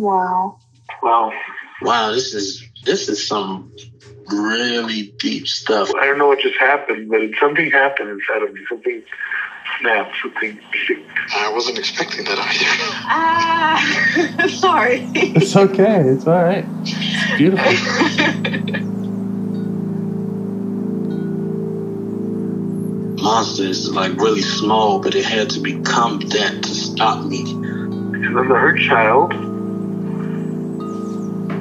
Wow. Wow. Wow, this is this is some really deep stuff. I don't know what just happened, but something happened inside of me. Something snapped. Something. I wasn't expecting that either. Ah, sorry. It's okay. It's all right. It's beautiful. Monsters is like really small, but it had to become that to stop me. Because I'm the hurt child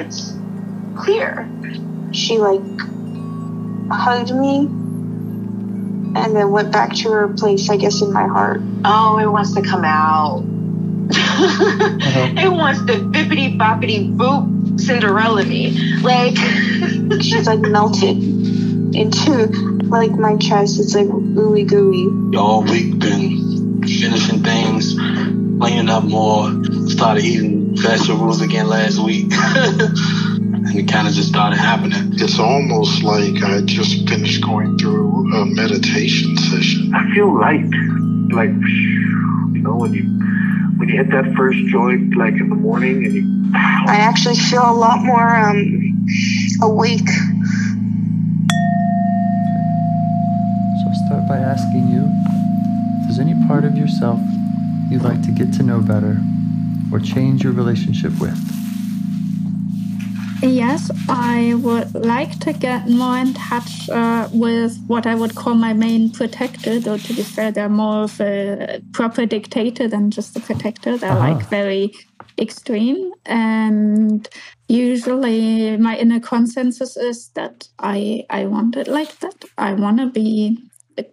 It's clear. She like hugged me and then went back to her place, I guess, in my heart. Oh, it wants to come out. Uh-huh. it wants to bippity boppity boop Cinderella me. Like She's like melted into like my chest. It's like ooey gooey. Y'all week been finishing things, cleaning up more, started eating vegetables again last week. and it kind of just started happening. It's almost like I just finished going through a meditation session. I feel light. Like, you know, when you when you hit that first joint, like in the morning, and you. I actually feel a lot more um, awake. So I'll start by asking you if there's any part of yourself you'd like to get to know better or change your relationship with. Yes, I would like to get more in touch uh, with what I would call my main protector, though to be fair, they're more of a proper dictator than just a protector. They're Uh-huh. like very extreme. And usually my inner consensus is that I, I want it like that. I want to be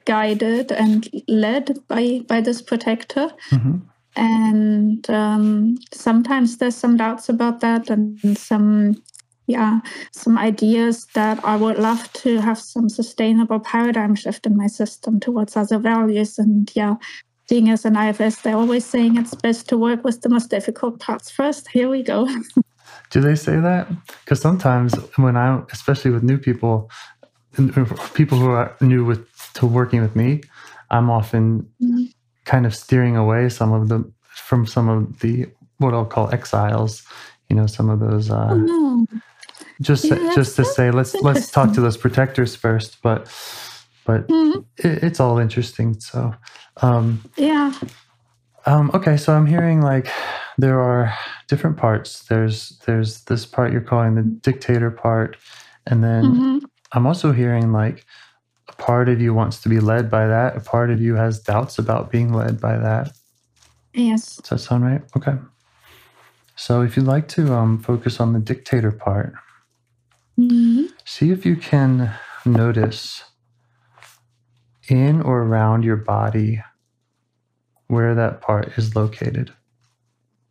guided and led by, by this protector Mhm. And um, sometimes there's some doubts about that and some yeah some ideas that i would love to have some sustainable paradigm shift in my system towards other values and yeah being as an ifs they're always saying it's best to work with the most difficult parts first here we go Do they say that? Because sometimes when I, especially with new people, people who are new with to working with me, I'm often Mhm. Kind of steering away some of the from some of the what I'll call exiles. You know, some of those. Uh, oh, no. just Yeah, just to say let's let's talk to those protectors first but but Mhm. it, it's all interesting so um yeah um okay so i'm hearing like there are different parts there's there's this part you're calling the dictator part and then Mhm. i'm also hearing like part of you wants to be led by that a part of you has doubts about being led by that yes does that sound right okay so if you'd like to um, focus on the dictator part Mhm. See if you can notice in or around your body where that part is located.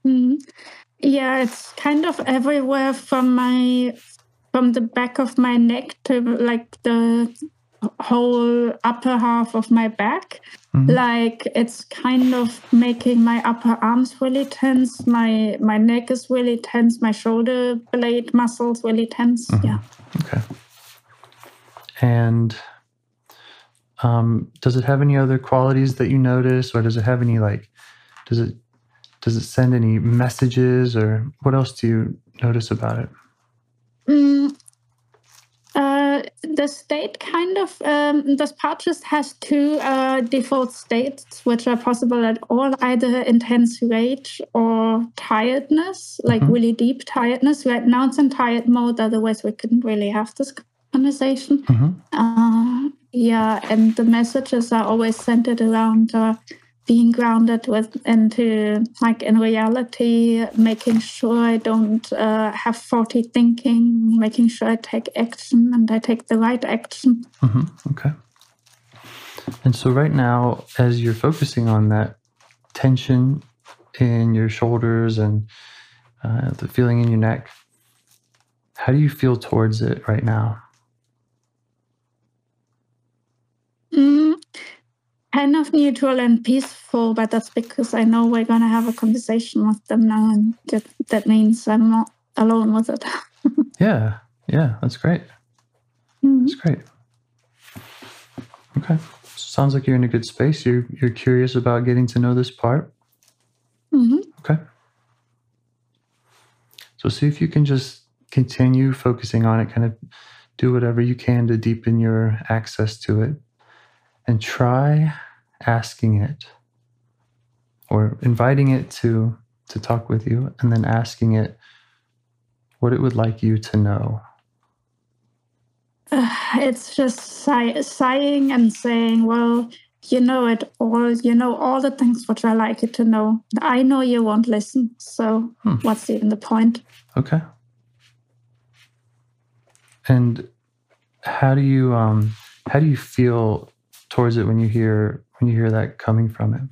Mhm. Yeah, it's kind of everywhere from my from the back of my neck to like the whole upper half of my back. Mhm. Like it's kind of making my upper arms really tense. My my neck is really tense. My shoulder blade muscles really tense. Mhm. Yeah. Okay. And um, does it have any other qualities that you notice, or does it have any like, does it does it send any messages, or what else do you notice about it? Mm, the state kind of um, this part just has two uh, default states which are possible at all either intense rage or tiredness like Mhm. really deep tiredness. Right now it's in tired mode otherwise we couldn't really have this conversation. Hmm uh, yeah and the messages are always centered around uh, being grounded with into like in reality, making sure I don't uh, have faulty thinking, making sure I take action and I take the right action. hmm Okay. And so, right now, as you're focusing on that tension in your shoulders and uh, the feeling in your neck, how do you feel towards it right now? Mm, kind of neutral and peaceful, but that's because I know we're gonna have a conversation with them now, and that, that means I'm not alone with it. Yeah, yeah, that's great. Mhm. That's great. Okay. Sounds like you're in a good space. You're you're curious about getting to know this part. Mhm. Okay. So see if you can just continue focusing on it, kind of do whatever you can to deepen your access to it. And try asking it or inviting it to to talk with you and then asking it what it would like you to know. Uh, it's just sigh- sighing and saying, "Well, you know it all. You know all the things which I like you to know. I know you won't listen, so Hmm. what's even the point?" Okay. And how do you um how do you feel towards it when you hear when you hear that coming from it?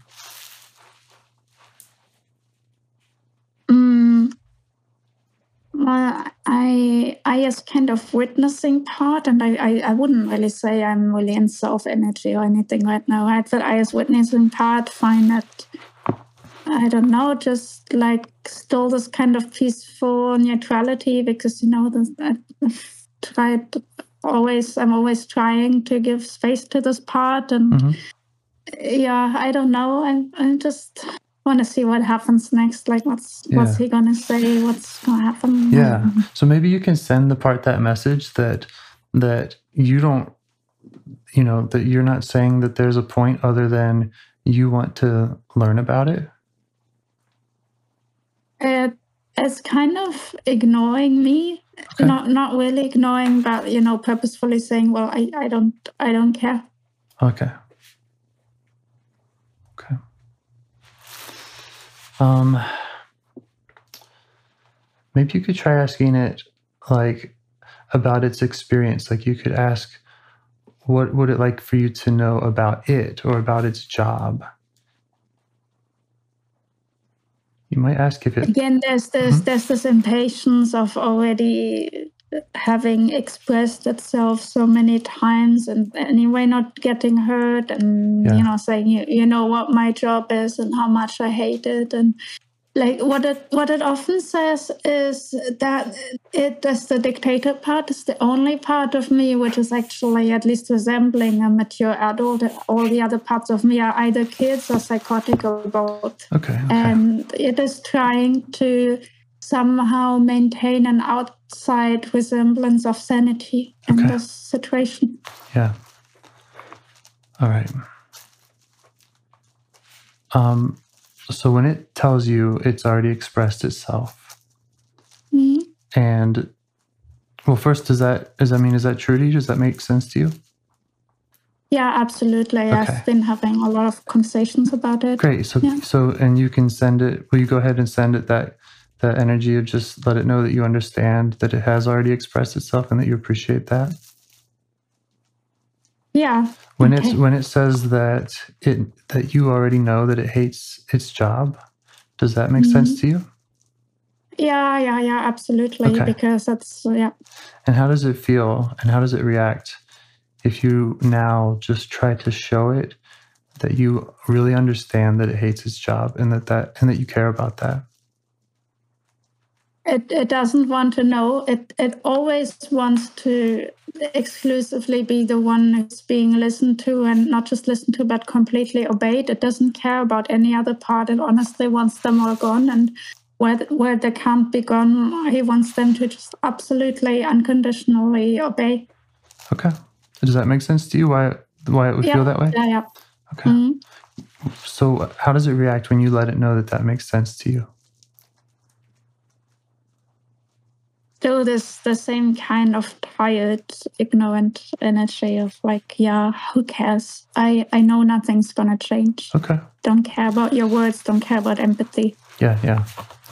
Mm, well, I I is kind of witnessing part, and I, I, I wouldn't really say I'm really in self energy or anything right now. Right, but I is witnessing part find that I don't know, just like still this kind of peaceful neutrality because you know this, I tried always I'm always trying to give space to this part and Mhm. Yeah I don't know I I just want to see what happens next like what's what's he gonna say what's gonna happen Yeah. So maybe you can send the part that message that that you don't you know that you're not saying that there's a point other than you want to learn about it. it, it's kind of ignoring me Okay. not not really ignoring but you know purposefully saying well I, I don't I don't care Okay. Okay. Um, maybe you could try asking it like about its experience. Like you could ask, what would it like for you to know about it or about its job? You might ask if it. again there's this Mhm. there's this impatience of already having expressed itself so many times and anyway not getting hurt and Yeah. you know saying you, you know what my job is and how much i hate it and like what it what it often says is that it as the dictator part is the only part of me which is actually at least resembling a mature adult all the other parts of me are either kids or psychotic or both Okay. Okay. and it is trying to somehow maintain an outside resemblance of sanity in Okay. this situation. Yeah. All right. Um, so when it tells you it's already expressed itself, Mhm. and well, first, does that does that mean is that true to you? Does that make sense to you? Yeah, absolutely. Okay. I've been having a lot of conversations about it. Great. So Yeah. so and you can send it. Will you go ahead and send it that that energy of just let it know that you understand that it has already expressed itself and that you appreciate that. Yeah. When Okay. it's when it says that it that you already know that it hates its job, does that make sense mm-hmm. to you? Yeah, yeah, yeah, absolutely. Okay. Because that's yeah. And how does it feel and how does it react if you now just try to show it that you really understand that it hates its job and that that and that you care about that? It it doesn't want to know. It it always wants to exclusively be the one who's being listened to and not just listened to but completely obeyed. It doesn't care about any other part. It honestly wants them all gone and where where they can't be gone, he wants them to just absolutely unconditionally obey. Okay. Does that make sense to you? Why why it would Yeah, feel that way? Yeah, yeah. Okay. Mhm. So how does it react when you let it know that that makes sense to you? Still this the same kind of tired, ignorant energy of like, yeah, who cares? I I know nothing's gonna change. Okay. don't care about your words, don't care about empathy. Yeah, yeah.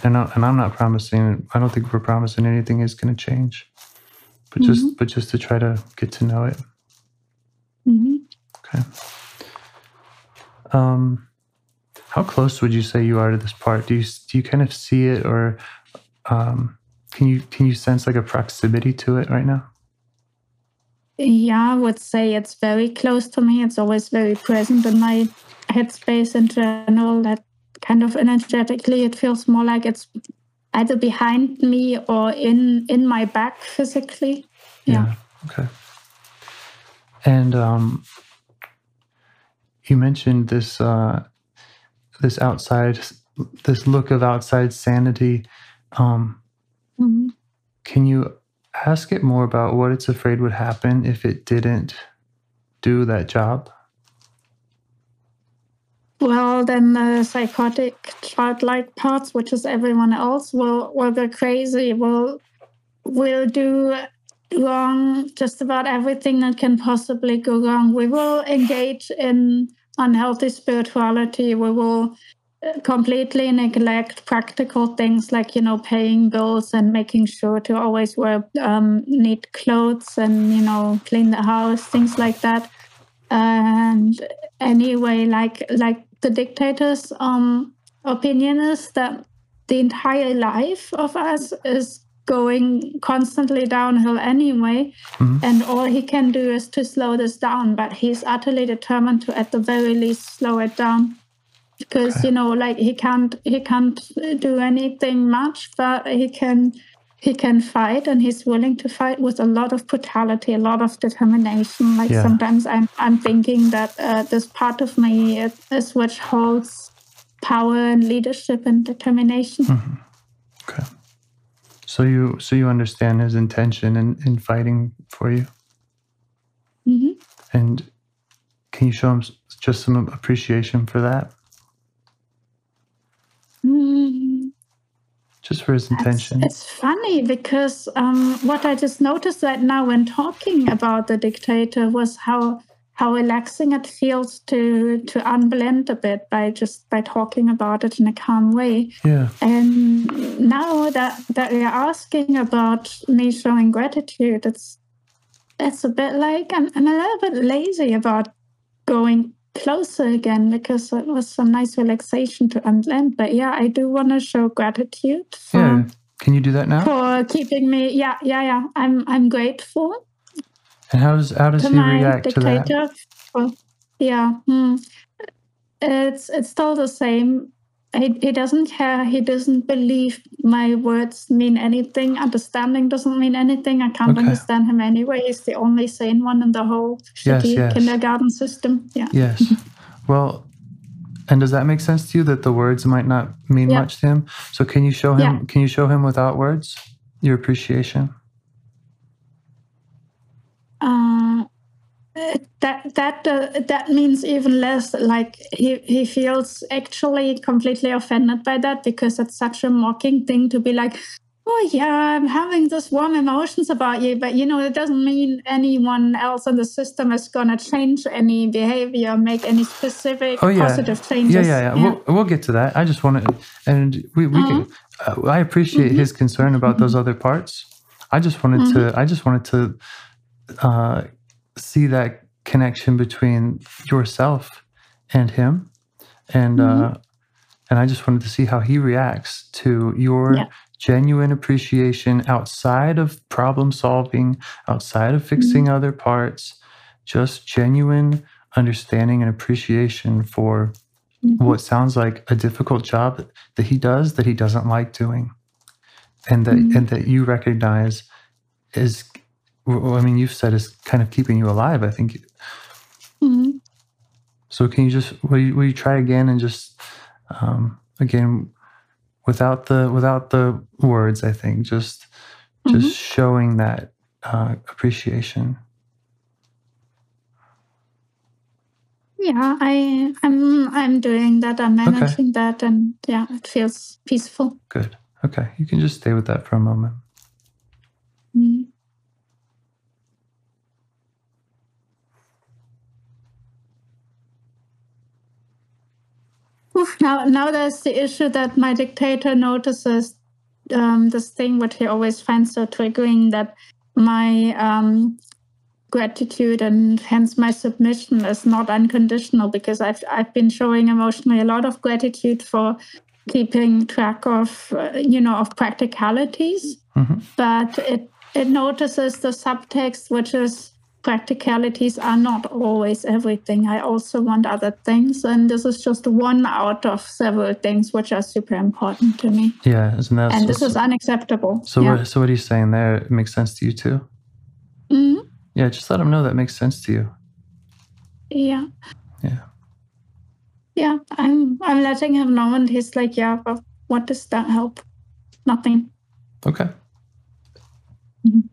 And, I, and I'm not promising. I don't think we're promising anything is to change, but just Mhm. but just to try to get to know it. hmm Okay. Um, how close would you say you are to this part? Do you do you kind of see it, or um, can you can you sense like a proximity to it right now? Yeah, I would say it's very close to me. It's always very present in my headspace in general. That kind of energetically, it feels more like it's either behind me or in in my back physically. Yeah. Okay. And um, you mentioned this uh, this outside this look of outside sanity. Um, Mhm. can you ask it more about what it's afraid would happen if it didn't do that job? Well, then the psychotic childlike parts, which is everyone else, will will go crazy. Will will do wrong just about everything that can possibly go wrong. We will engage in unhealthy spirituality. We will completely neglect practical things like you know paying bills and making sure to always wear um, neat clothes and you know clean the house, things like that. And anyway like like the dictator's um opinion is that the entire life of us is going constantly downhill anyway. Mhm. and all he can do is to slow this down but he's utterly determined to at the very least slow it down because Okay. you know like he can't he can't do anything much but he can he can fight and he's willing to fight with a lot of brutality a lot of determination like Yeah. sometimes i'm i'm thinking that uh, this part of me is, is which holds power and leadership and determination Mhm. Okay. So you so you understand his intention in, in fighting for you, Mhm. and can you show him just some appreciation for that, just for his It's, intention? it's funny because um, what I just noticed right now when talking about the dictator was how how relaxing it feels to to unblend a bit by just by talking about it in a calm way. Yeah. And now that that you're asking about me showing gratitude, it's it's a bit like I'm, I'm a little bit lazy about going closer again because it was some nice relaxation to unblend. But yeah, I do want to show gratitude for Yeah. Can you do that now? for keeping me. Yeah, yeah, yeah. I'm I'm grateful And how does how does to he react to that? for- yeah, hmm. it's it's still the same. He, he doesn't care. He doesn't believe my words mean anything. Understanding doesn't mean anything. I can't Okay. understand him anyway. He's the only sane one in the whole Yes, yes. kindergarten system. Yeah. Yes. well, and does that make sense to you that the words might not mean Yeah. much to him? So can you show him? Yeah. Can you show him without words your appreciation? Uh, that that uh, that means even less. Like he he feels actually completely offended by that because it's such a mocking thing to be like, oh yeah, I'm having this warm emotions about you, but you know it doesn't mean anyone else in the system is gonna change any behavior, make any specific Oh, yeah. positive changes. Yeah, yeah, yeah. We'll, we'll get to that. I just want to, and we, we can. Uh, I appreciate Mhm. his concern about those other parts. I just wanted to. I just wanted to uh, see that connection between yourself and him, and uh, and I just wanted to see how he reacts to your Yeah. genuine appreciation outside of problem solving, outside of fixing other parts, just genuine understanding and appreciation for Mhm. what sounds like a difficult job that he does that he doesn't like doing and that Mhm. and that you recognize is well, I mean you've said is kind of keeping you alive I think. So can you just will you, will you try again and just um, again without the without the words I think just just showing that uh, appreciation? Yeah, I I'm I'm doing that. I'm managing that, and yeah, it feels peaceful. good. Okay. You can just stay with that for a moment Mm. Now, now there's the issue that my dictator notices um, this thing which he always finds so triggering that my um, gratitude and hence my submission is not unconditional because I've I've been showing emotionally a lot of gratitude for keeping track of uh, you know of practicalities, hmm but it it notices the subtext which is practicalities are not always everything. I also want other things, and this is just one out of several things which are super important to me. Yeah, isn't that and this is unacceptable. so? yeah. What, so what he's saying there it makes sense to you too. Mhm. Yeah, just let him know that makes sense to you. Yeah. Yeah. Yeah, I'm I'm letting him know and he's like, Yeah, but what does that help? Nothing. Okay. Mhm.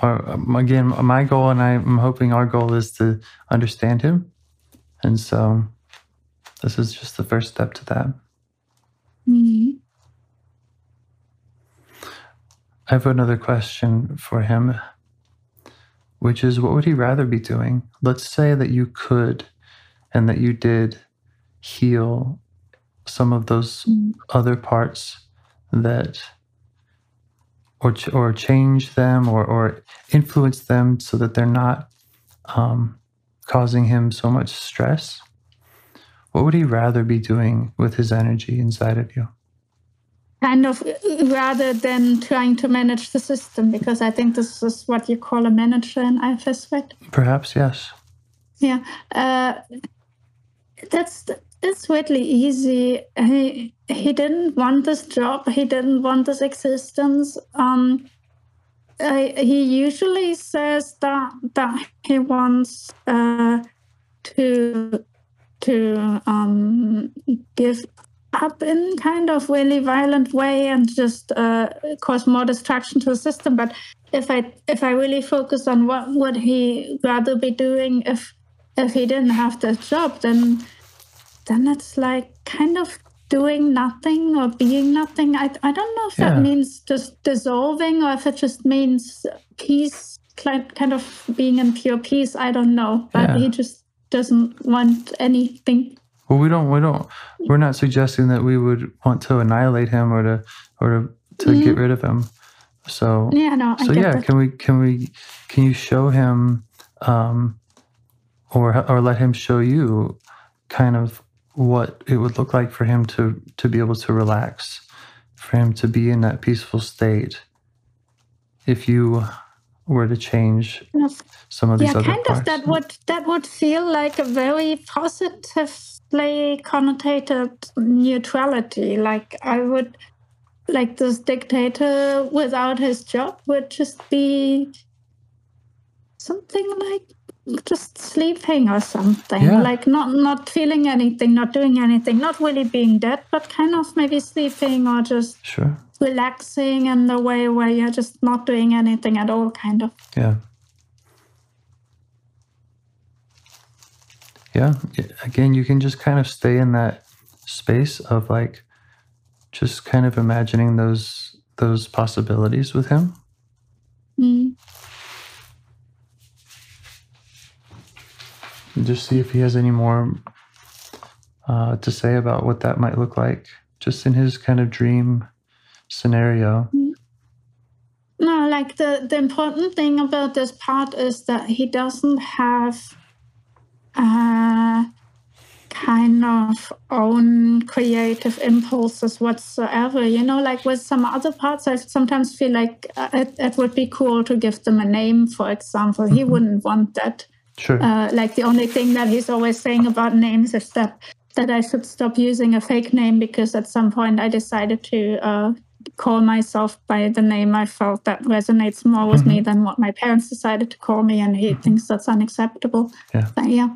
Our, um, again, my goal, and I'm hoping our goal is to understand him, and so this is just the first step to that. Mhm. I have another question for him, which is what would he rather be doing? Let's say that you could and that you did heal some of those Mm. other parts that or ch- or change them or or influence them so that they're not um, causing him so much stress. What would he rather be doing with his energy inside of you? Kind of uh, rather than trying to manage the system, because I think this is what you call a manager in IFS, right? Perhaps yes. Yeah. Uh, that's it's really easy. He he didn't want this job. He didn't want this existence. Um, uh, he usually says that that he wants uh, to to um, give up in kind of really violent way and just uh, cause more destruction to the system. But if I if I really focus on what would he rather be doing if if he didn't have the job, then then it's like kind of doing nothing or being nothing. I I don't know if Yeah. that means just dissolving or if it just means peace, kind kind of being in pure peace. I don't know, but Yeah. he just doesn't want anything. Well, we don't. We don't. We're not suggesting that we would want to annihilate him or to or to, to get rid of him. So Yeah, no, I so yeah, that. can we can we can you show him, um, or or let him show you, kind of what it would look like for him to to be able to relax, for him to be in that peaceful state. If you were to change some of these yeah, other kind parts, of that would that would feel like a very positively connotated neutrality. Like I would like this dictator without his job would just be something like just sleeping or something. Yeah. Like not not feeling anything, not doing anything, not really being dead, but kind of maybe sleeping or just sure, relaxing in the way where you're just not doing anything at all, kind of. yeah. yeah again you can just kind of stay in that space of like just kind of imagining those those possibilities with him Mm. and just see if he has any more uh, to say about what that might look like just in his kind of dream scenario No, like the, the important thing about this part is that he doesn't have uh, kind of own creative impulses whatsoever. You know, like with some other parts, I sometimes feel like uh, it, it would be cool to give them a name, for example. He wouldn't want that. Sure Uh, like the only thing that he's always saying about names is that that I should stop using a fake name because at some point I decided to uh, call myself by the name I felt that resonates more with me than what my parents decided to call me, and he thinks that's unacceptable. Yeah. But yeah.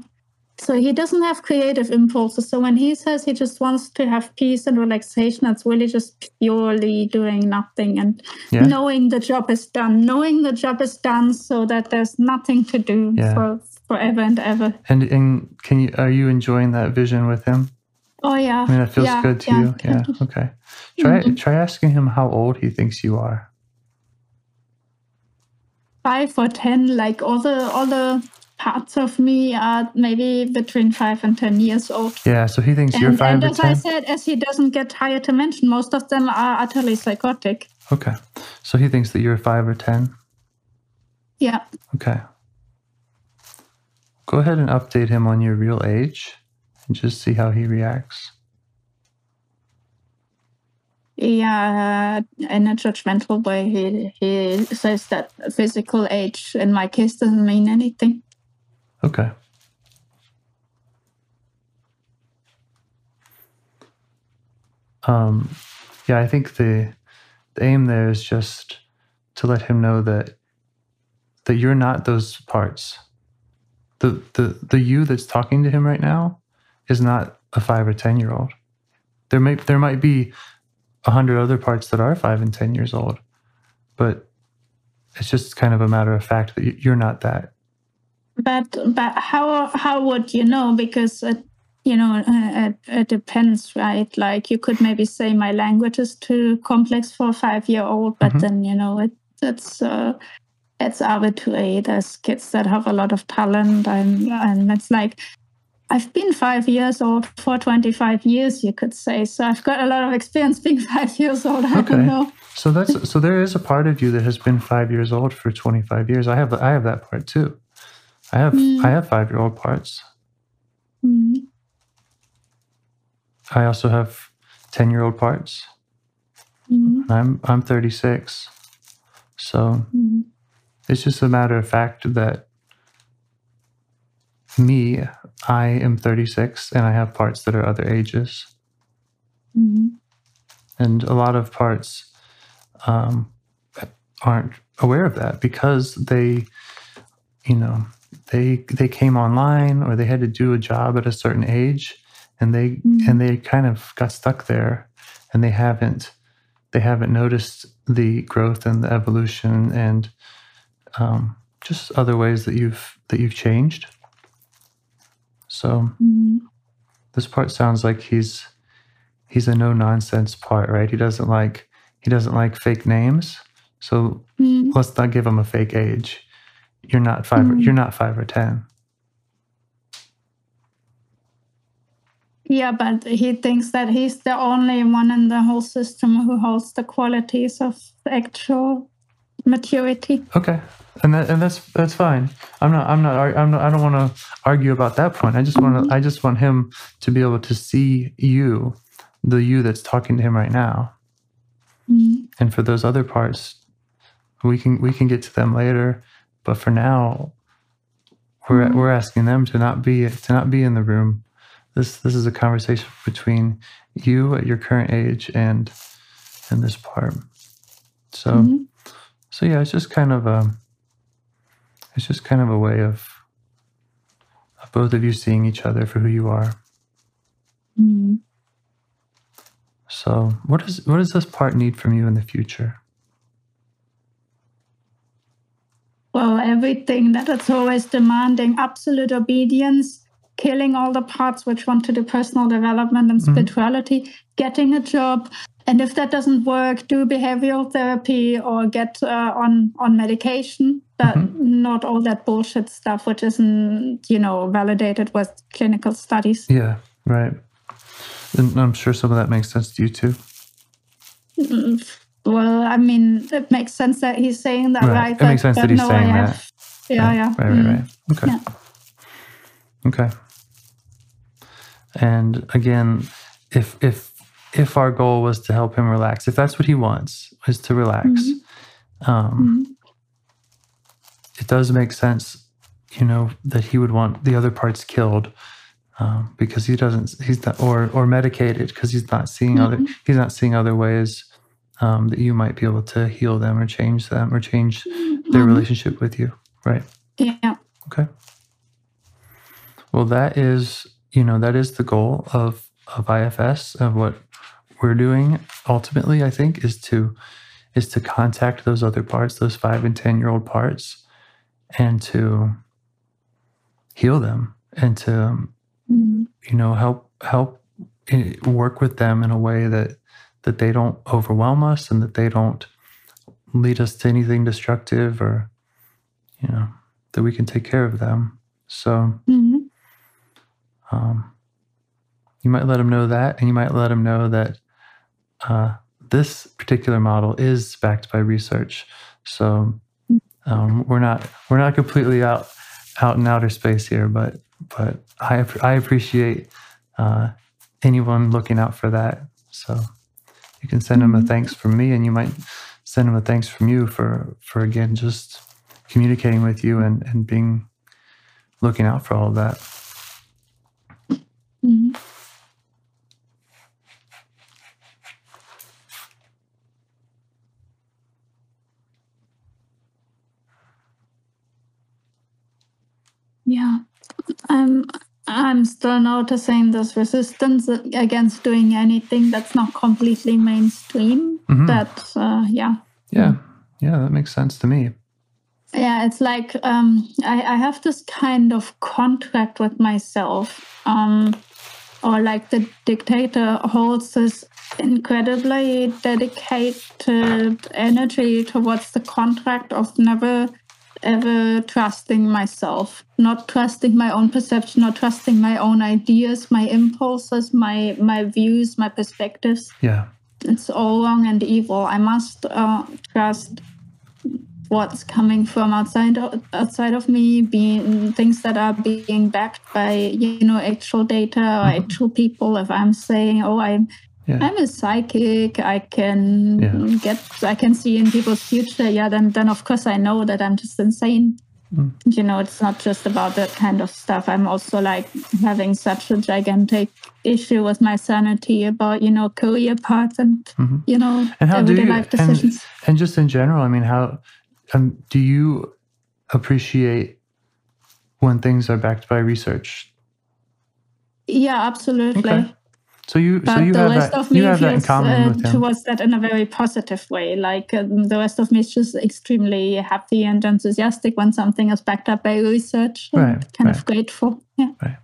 So he doesn't have creative impulses. So when he says he just wants to have peace and relaxation, it's really just purely doing nothing and Yeah. knowing the job is done, knowing the job is done so that there's nothing to do Yeah. for forever and ever. and and can you are you enjoying that vision with him Oh yeah. i mean that feels yeah, good to yeah. you yeah okay try Mhm. try asking him how old he thinks you are Five or ten, like all the all the parts of me are maybe between five and ten years old. Yeah, so he thinks you're And, five and or as I ten. said, as he doesn't get higher dimension, most of them are utterly psychotic. Okay, so he thinks that you're five or ten. Yeah. Okay. Go ahead and update him on your real age, and just see how he reacts. Yeah, in a judgmental way, he, he says that physical age in my case doesn't mean anything. Okay. Um, yeah, I think the the aim there is just to let him know that that you're not those parts. The the the you that's talking to him right now is not a five or ten year old. There may there might be a hundred other parts that are five and ten years old, but it's just kind of a matter of fact that you're not that. But but how how would you know? Because it, you know uh, it, it depends, right? Like you could maybe say my language is too complex for a five year old, but Mhm. then you know it it's uh, it's arbitrary. There's kids that have a lot of talent, and and it's like. I've been five years old for 25 years, you could say. So I've got a lot of experience being five years old. I Okay. don't know. So that's so there is a part of you that has been five years old for twenty five years. I have I have that part too. I have Mm. I have five year old parts. Mm. I also have ten year old parts. Mm. I'm I'm thirty six. So Mm. It's just a matter of fact that me, I am thirty six and I have parts that are other ages. Mm. and a lot of parts um, aren't aware of that because they you know they they came online or they had to do a job at a certain age and they Mhm. and they kind of got stuck there and they haven't they haven't noticed the growth and the evolution and um, just other ways that you've that you've changed so Mm. this part sounds like he's he's a no nonsense part, right? He doesn't like he doesn't like fake names. So Mm. let's not give him a fake age. You're not 5 or, Mm. you're not five or ten. Yeah, but he thinks that he's the only one in the whole system who holds the qualities of the actual maturity. Okay, and that and that's that's fine. I'm not I'm not I'm not I don't want to argue about that point. I just want to I just want him to be able to see you, the you that's talking to him right now. Mm. and for those other parts we can we can get to them later but for now we're Mhm. we're asking them to not be to not be in the room this this is a conversation between you at your current age and and this part so Mhm. So yeah it's just kind of a it's just kind of a way of, of both of you seeing each other for who you are Mm. so what does what does this part need from you in the future Well, everything that it's always demanding absolute obedience, killing all the parts which want to do personal development and Mhm. spirituality, getting a job, and if that doesn't work, do behavioral therapy or get uh, on on medication. But Mhm. not all that bullshit stuff, which isn't you know validated with clinical studies. Yeah, right. And I'm sure some of that makes sense to you too. Mm, Well, I mean, it makes sense that he's saying that, Right. right? It makes sense that he's no, saying have- that. Yeah, yeah. Right, right, Mm. right. Okay. Yeah. Okay. And again, if if if our goal was to help him relax, if that's what he wants, is to relax, Mhm. um, Mhm. it does make sense, you know, that he would want the other parts killed. Um, because he doesn't, he's not, or or medicated because he's not seeing other, Mhm. he's not seeing other ways um, that you might be able to heal them or change them or change their Mhm. relationship with you, right? Yeah. Okay. Well, that is, you know, that is the goal of of IFS of what we're doing. Ultimately, I think is to is to contact those other parts, those five and ten year old parts, and to heal them and to Mhm. you know help help work with them in a way that that they don't overwhelm us and that they don't lead us to anything destructive or you know that we can take care of them So Mhm. um, you might let them know that, and you might let them know that uh, this particular model is backed by research. So um, we're not we're not completely out out in outer space here, but but I I appreciate uh, anyone looking out for that. So you can send them a Mhm. thanks from me, and you might send them a thanks from you for for again just communicating with you and and being looking out for all of that. Mhm. Yeah, I'm I'm still noticing this resistance against doing anything that's not completely mainstream. Mhm. That uh, yeah, Yeah, yeah, that makes sense to me. yeah, it's like um, I, I have this kind of contract with myself, um, or like the dictator holds this incredibly dedicated energy towards the contract of never ever trusting myself, not trusting my own perception, not trusting my own ideas, my impulses, my my views, my perspectives Yeah, it's all wrong and evil. I must uh, trust what's coming from outside of, outside of me, being things that are being backed by you know actual data or Mhm. actual people. If I'm saying, oh, I'm yeah, I'm a psychic, I can Yeah. get I can see in people's future. Yeah, then then of course I know that I'm just insane. Mm. You know, it's not just about that kind of stuff. I'm also like having such a gigantic issue with my sanity about you know career paths and Mhm. you know And how do everyday you life and, decisions. and just in general? I mean, how um, do you appreciate when things are backed by research? yeah, absolutely. Okay. So you But so you the have rest that of me you have that in feels common uh, with him. towards that in a very positive way. Like um, the rest of me is just extremely happy and enthusiastic when something is backed up by research. Right, kind right. of grateful. Yeah. Right.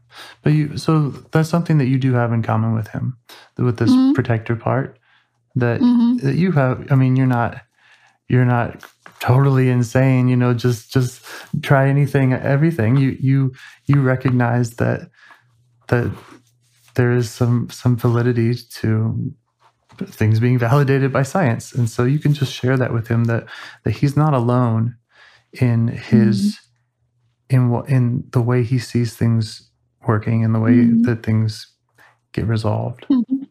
But you so that's something that you do have in common with him, with this Mhm. protector part that hmm that you have. I mean, you're not you're not totally insane. You know, just just try anything, everything. You you you recognize that that there is some some validity to things being validated by science, and so you can just share that with him that that he's not alone in his in what in the way he sees things working and the way Mhm. that things get resolved. hmm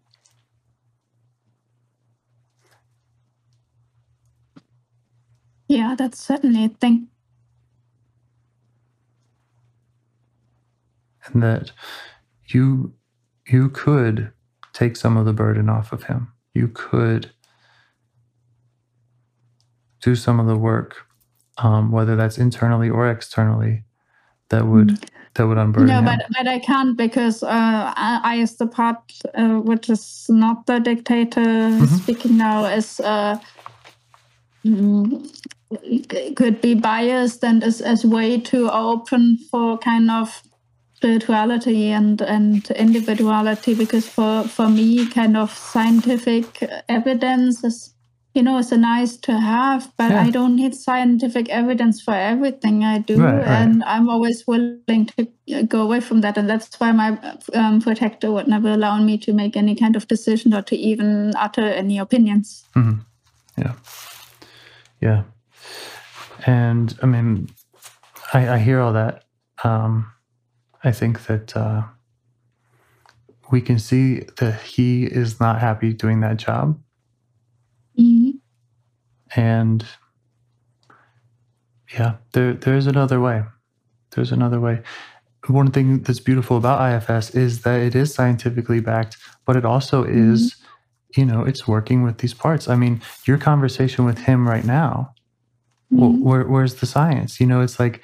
Yeah, that's certainly a thing. and that you you could take some of the burden off of him. You could do some of the work, um, whether that's internally or externally, that would that would unburden No, him. but but I can't because uh, I, I is the part uh, which is not the dictator Mhm. speaking now is uh, mm, could be biased and is, is way too open for kind of spirituality and and individuality because for for me kind of scientific evidence is you know it's a nice to have but Yeah. i don't need scientific evidence for everything i do Right, right. and i'm always willing to go away from that and that's why my um, protector would never allow me to make any kind of decision or to even utter any opinions Mhm. Yeah. Yeah. And I mean, I, I hear all that. Um, I think that uh, we can see that he is not happy doing that job. Mhm. And yeah, there there's another way. There's another way. One thing that's beautiful about IFS is that it is scientifically backed, but it also is, you know, it's working with these parts. I mean, your conversation with him right now, wh- Mhm. where, where's the science? You know, it's like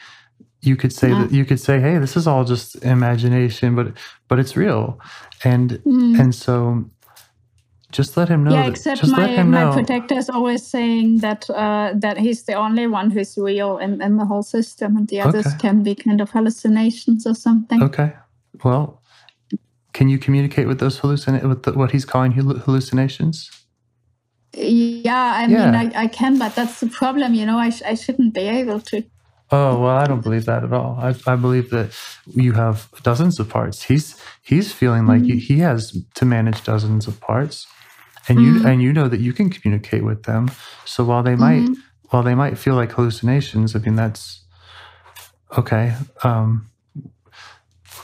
you could say Yeah. that you could say, "Hey, this is all just imagination," but but it's real, and Mhm. and so just let him know. yeah, that- except just my, my protector is always saying that uh, that he's the only one who's real in, in the whole system, and the others Okay. can be kind of hallucinations or something. Okay. Well, can you communicate with those hallucin with the, what he's calling hallucinations? Yeah, I Yeah. mean, I, I can, but that's the problem. You know, I, sh- I shouldn't be able to. Oh well, I don't believe that at all. I, I believe that you have dozens of parts. He's he's feeling like Mhm. he has to manage dozens of parts, and you Mhm. and you know that you can communicate with them. So while they might Mhm. while they might feel like hallucinations, I mean that's okay. Um,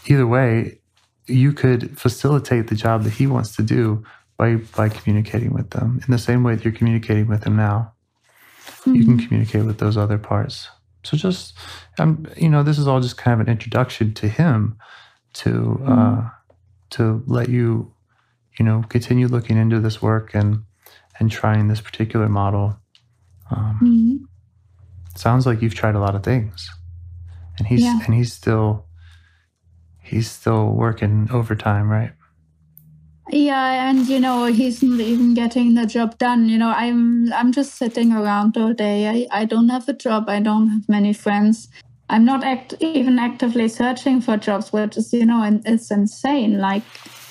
either way, you could facilitate the job that he wants to do by by communicating with them in the same way that you're communicating with him now you can Mhm. communicate with those other parts. So just, um, you know, this is all just kind of an introduction to him to uh, to let you, you know, continue looking into this work and and trying this particular model. Um, Mhm. sounds like you've tried a lot of things, and he's Yeah. and he's still he's still working overtime, right? Yeah, and you know he's not even getting the job done. You know, I'm I'm just sitting around all day. I, I don't have a job. I don't have many friends. I'm not act- even actively searching for jobs, which is you know, and it's insane. Like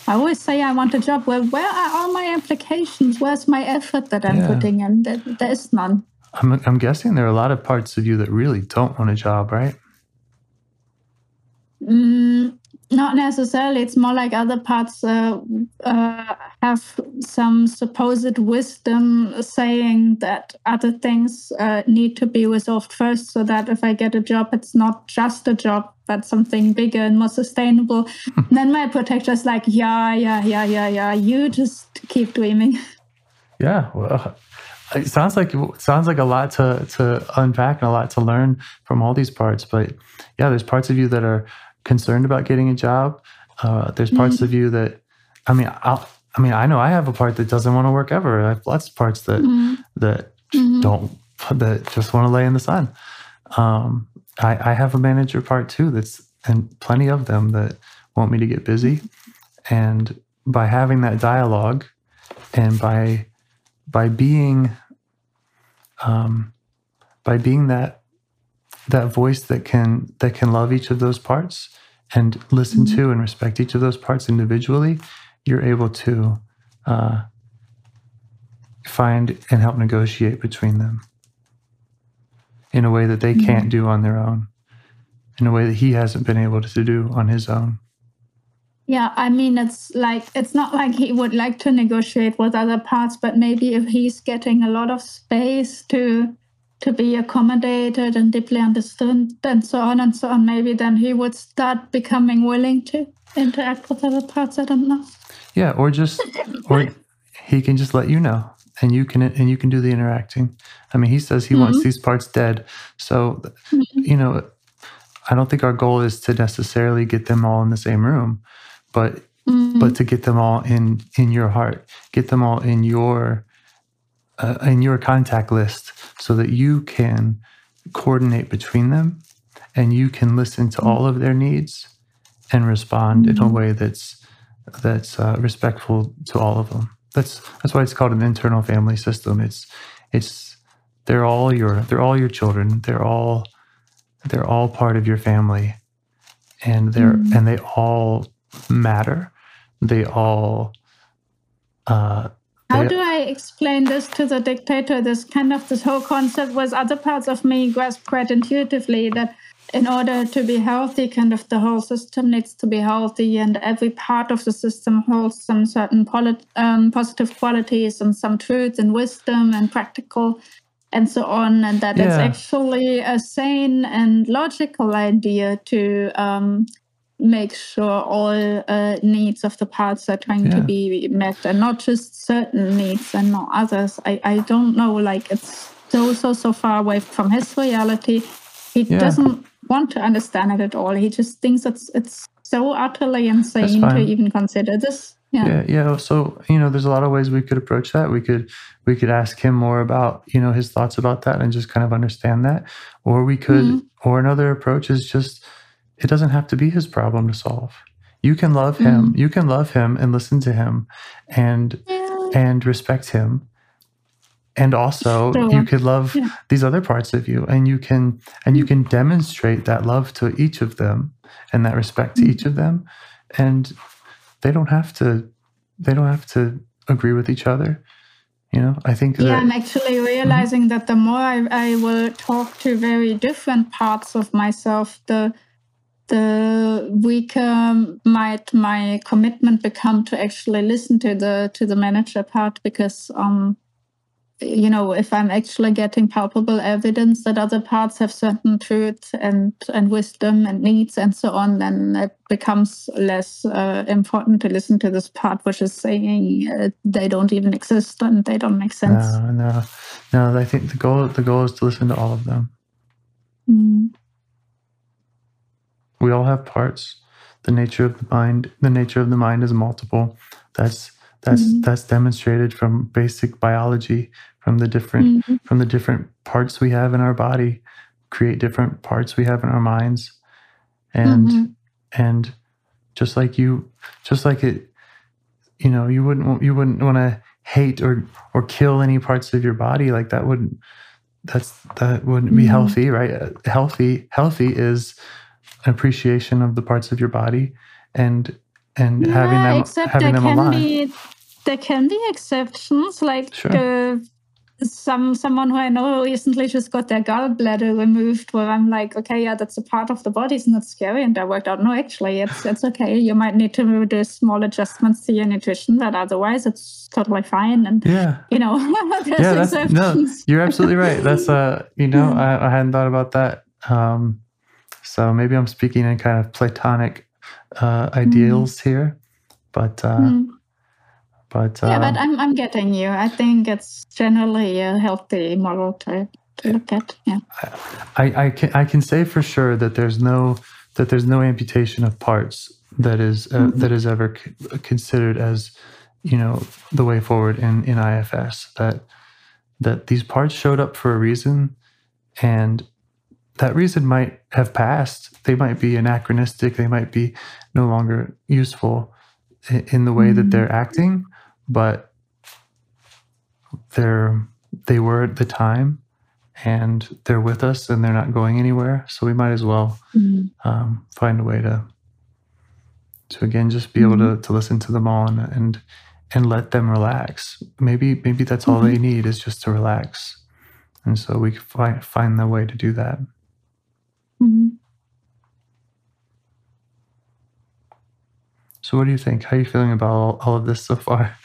I always say, I want a job. Where where are all my applications? Where's my effort that I'm Yeah. putting in? There, there is none. I'm I'm guessing there are a lot of parts of you that really don't want a job, right? Mm, not necessarily. It's more like other parts uh, uh, have some supposed wisdom saying that other things uh, need to be resolved first, so that if I get a job, it's not just a job, but something bigger and more sustainable. and then my protector's like, yeah, yeah, yeah, yeah, yeah. You just keep dreaming. Yeah, well, it sounds like it sounds like a lot to to unpack and a lot to learn from all these parts. But yeah, there's parts of you that are concerned about getting a job. Uh, there's parts of you that, I mean, I'll, I mean, I know I have a part that doesn't want to work ever. I have lots of parts that Mhm. that Mhm. don't that just want to lay in the sun. Um, I, I have a manager part too. That's and plenty of them that want me to get busy, and by having that dialogue, and by by being um, by being that that voice that can that can love each of those parts and listen Mhm. to and respect each of those parts individually, you're able to uh, find and help negotiate between them in a way that they Mhm. can't do on their own, in a way that he hasn't been able to do on his own. Yeah, I mean, it's like it's not like he would like to negotiate with other parts, but maybe if he's getting a lot of space to to be accommodated and deeply understood and so on and so on, maybe then he would start becoming willing to interact with other parts. I don't know. Yeah, or just or he can just let you know, and you can and you can do the interacting. I mean, he says he wants Mhm. these parts dead, so you know, I don't think our goal is to necessarily get them all in the same room, but Mhm. but to get them all in in your heart, get them all in your uh, in your contact list, so that you can coordinate between them, and you can listen to all of their needs and respond in a Mhm. way that's that's uh, respectful to all of them. That's that's why it's called an internal family system. It's it's they're all your they're all your children. They're all they're all part of your family, and they're Mhm. and they all matter. They all. Uh, How do I explain this to the dictator? This kind of this whole concept was other parts of me grasp quite intuitively that in order to be healthy, kind of the whole system needs to be healthy, and every part of the system holds some certain polit- um, positive qualities and some truth and wisdom and practical and so on, and that it's actually a sane and logical idea to um, make sure all uh, needs of the parts are trying to be met and not just certain needs and not others. I, I don't know, like it's so, so, so far away from his reality. He Yeah. doesn't want to understand it at all. He just thinks it's it's so utterly insane to even consider this. Yeah. yeah yeah so you know there's a lot of ways we could approach that we could we could ask him more about you know his thoughts about that and just kind of understand that or we could Mhm. or another approach is just it doesn't have to be his problem to solve. You can love him. Mm-hmm. You can love him and listen to him and Yeah. and respect him. And also Sure. you could love Yeah. these other parts of you and you can and you can demonstrate that love to each of them and that respect to each mm-hmm. of them. And they don't have to they don't have to agree with each other. You know, I think Yeah, that I'm actually realizing mm-hmm. that the more I, I will talk to very different parts of myself, the the weaker might my commitment become to actually listen to the to the manager part because um you know if i'm actually getting palpable evidence that other parts have certain truth and and wisdom and needs and so on then it becomes less uh, important to listen to this part which is saying uh, they don't even exist and they don't make sense no, no, no. I think the goal the goal is to listen to all of them. Mm. We all have parts. The nature of the mind, the nature of the mind is multiple. That's that's Mhm. that's demonstrated from basic biology, from the different Mhm. from the different parts we have in our body, create different parts we have in our minds, and Mhm. and just like you, just like it, you know, you wouldn't you wouldn't want to hate or or kill any parts of your body like that wouldn't that's that wouldn't be Mhm. healthy right healthy healthy is an appreciation of the parts of your body and and having Yeah, them except having there them can aligned be there can be exceptions like Sure. uh, some someone who i know recently just got their gallbladder removed where i'm like okay yeah that's a part of the body. It's not scary. And i worked out no actually it's it's okay. You might need to do small adjustments to your nutrition but otherwise it's totally fine. And yeah. you know there's yeah that's no you're absolutely right. That's uh you know. I, I hadn't thought about that. Um so maybe i'm speaking in kind of platonic uh ideals here but uh Mm. but yeah but i'm i'm getting you i think it's generally a healthy model to, to look at yeah I, I can I can say for sure that there's no that there's no amputation of parts that is uh, Mhm. that is ever c- considered as you know the way forward in in IFS that that these parts showed up for a reason and that reason might have passed. They might be anachronistic. They might be no longer useful in, the way that Mhm. they're acting but they're they were at the time and they're with us and they're not going anywhere. So we might as well Mm. um, find a way to to again just be able to, to listen to them all and, and and let them relax. Maybe maybe that's all they need is just to relax. And so we find find the way to do that Mhm. so what do you think how are you feeling about all, all of this so far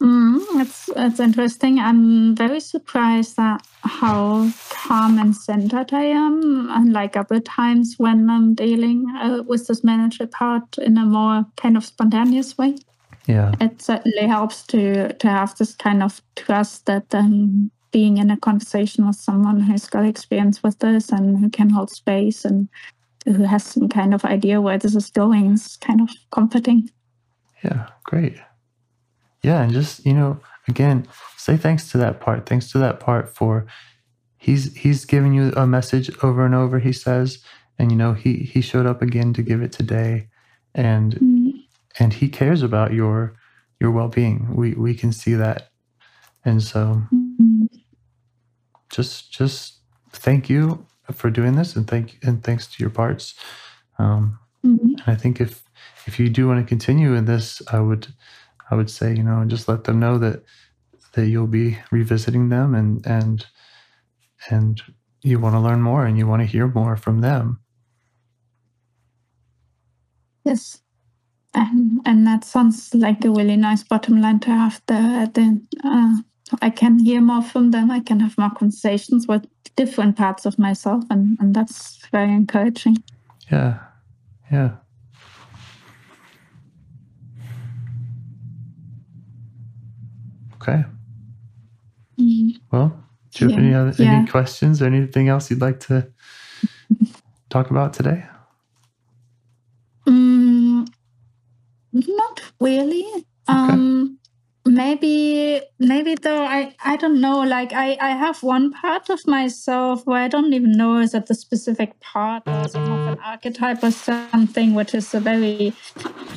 Mm, it's it's interesting. I'm very surprised at how calm and centered I am, unlike other times when I'm dealing uh, with this manager part in a more kind of spontaneous way. yeah It certainly helps to to have this kind of trust that um, being in a conversation with someone who's got experience with this and who can hold space and who has some kind of idea where this is going is kind of comforting. Yeah, great. Yeah, and just you know, again, say thanks to that part. Thanks to that part for he's he's giving you a message over and over. He says, and you know, he he showed up again to give it today, and Mm. and he cares about your your well being. We we can see that, and so Mm. Just just thank you for doing this, and thank and thanks to your parts. Um, Mm. And I think if if you do want to continue in this, I would I would say you know just let them know that that you'll be revisiting them and and and you want to learn more and you want to hear more from them. Yes. And, and that sounds like a really nice bottom line to have there. Then uh, I can hear more from them. I can have more conversations with different parts of myself, and, and that's very encouraging. Yeah, yeah. Okay. Mm. Well, do you have any Yeah, other yeah. any questions or anything else you'd like to talk about today? Mm, not really. Um, maybe, maybe though. I I don't know. Like I I have one part of myself where I don't even know is that the specific part or some of an archetype or something, which is a very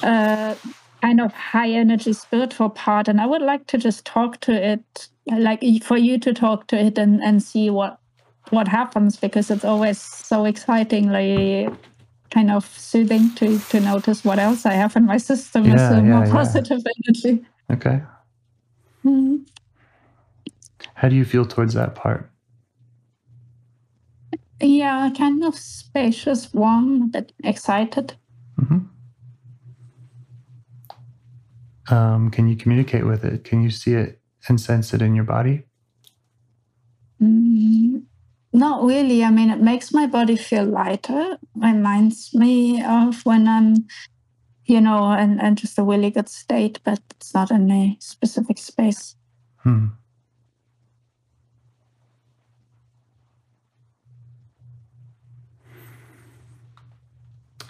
uh kind of high energy spiritual part, and I would like to just talk to it, like for you to talk to it and and see what what happens because it's always so excitingly kind of soothing to to notice what else I have in my system is Yeah, a more yeah, yeah. positive energy. Okay. Mm. How do you feel towards that part? Yeah, kind of spacious, warm, a bit excited. hmm Um, can you communicate with it? Can you see it and sense it in your body? Mm, not really. I mean, it makes my body feel lighter. Reminds me of when I'm, you know, and, in just a really good state, but it's not in a specific space. Hmm.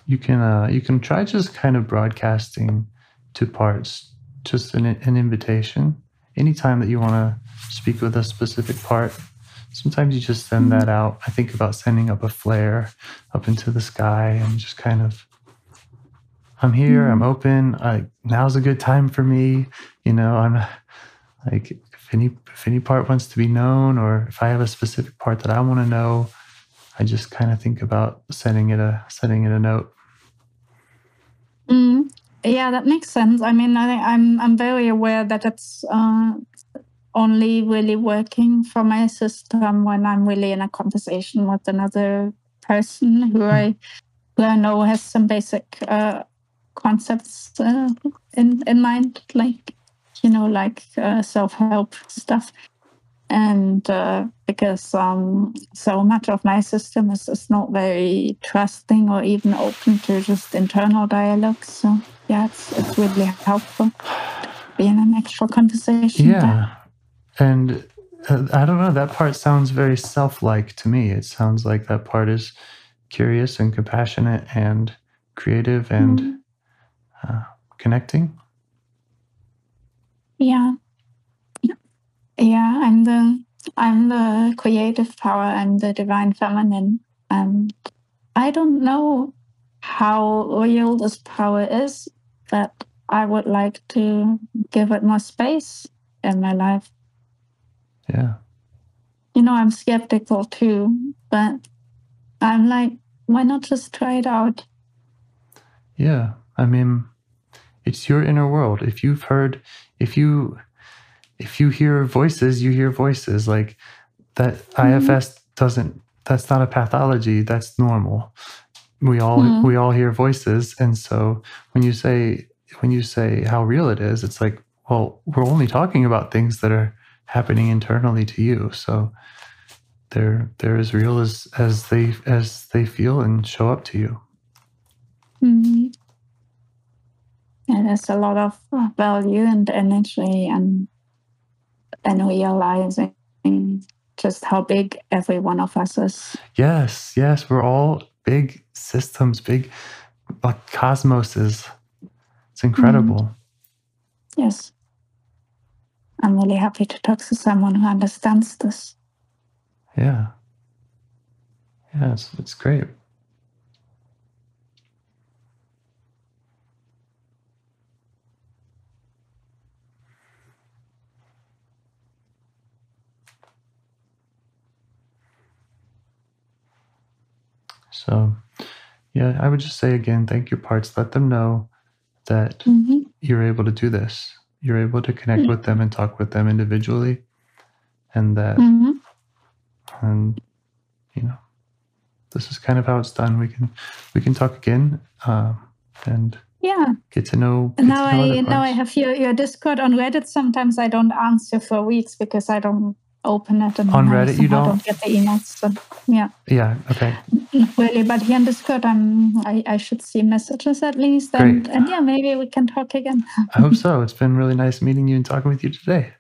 You can uh, you can try just kind of broadcasting to parts, just an, an invitation. Anytime that you want to speak with a specific part, sometimes you just send that out. I think about sending up a flare up into the sky and just kind of, I'm here, I'm open. I, now's a good time for me. You know, I'm like if any if any part wants to be known or if I have a specific part that I want to know, I just kind of think about sending it a sending it a note. Mm, yeah, that makes sense. I mean, I, I'm I'm very aware that it's uh, only really working for my system when I'm really in a conversation with another person who I who I know has some basic uh, concepts uh, in in mind, like you know, like uh, self help stuff. And uh, because um, so much of my system is, is not very trusting or even open to just internal dialogue. So yeah, it's it's really helpful to be in an actual conversation. Yeah. And uh, I don't know, that part sounds very self like to me. It sounds like that part is curious and compassionate and creative and Mhm. Uh, connecting. Yeah. Yeah, I'm the I'm the creative power, I'm the divine feminine. And I don't know how real this power is, but I would like to give it more space in my life. Yeah. You know, I'm skeptical too, but I'm like, why not just try it out? Yeah. I mean, it's your inner world. If you've heard, if you, if you hear voices, you hear voices. Like that IFS doesn't, that's not a pathology. That's normal. We all, Mhm. we all hear voices. And so when you say, when you say how real it is, it's like, well, we're only talking about things that are happening internally to you. So they're, they're as real as, as they, as they feel and show up to you. Mhm. And there's a lot of uh, value and energy and and realizing just how big every one of us is. Yes, yes, we're all big systems, big like cosmoses. It's incredible. Yes. I'm really happy to talk to someone who understands this. Yeah. Yeah, it's, it's great. So, yeah, I would just say again, thank your parts. Let them know that Mhm. you're able to do this. You're able to connect with them and talk with them individually, and that Mhm. and you know this is kind of how it's done we can we can talk again um, and Yeah. get to know, get now to know I now I have your, your Discord on Reddit. Sometimes I don't answer for weeks because I don't open it and On Reddit you somehow don't? get the emails. So yeah. yeah okay Not really, but he in Discord, I'm, I, I should see messages at least. And, Great. and yeah, maybe we can talk again. i hope so it's been really nice meeting you and talking with you today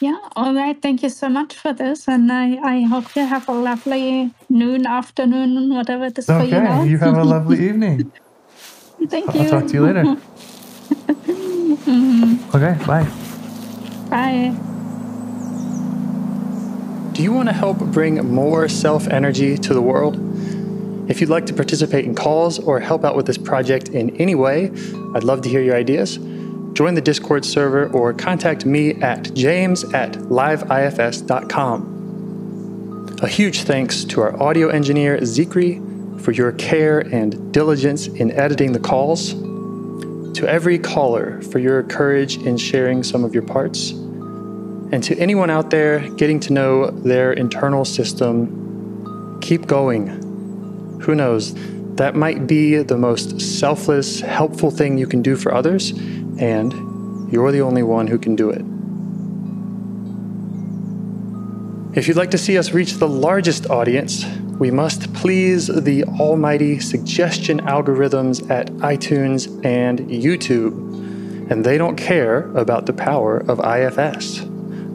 Yeah, all right. Thank you so much for this. And I, I hope you have a lovely noon, afternoon, whatever it is for you okay you have a lovely evening Thank I'll you. talk to you later. Okay bye Bye. Do you want to help bring more self energy to the world? If you'd like to participate in calls or help out with this project in any way, I'd love to hear your ideas. Join the Discord server or contact me at james at liveifs.com. A huge thanks to our audio engineer, Zikri, for your care and diligence in editing the calls. To every caller for your courage in sharing some of your parts. And to anyone out there getting to know their internal system, keep going. Who knows? That might be the most selfless, helpful thing you can do for others, and you're the only one who can do it. If you'd like to see us reach the largest audience, we must please the almighty suggestion algorithms at iTunes and YouTube. And they don't care about the power of IFS.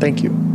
Thank you.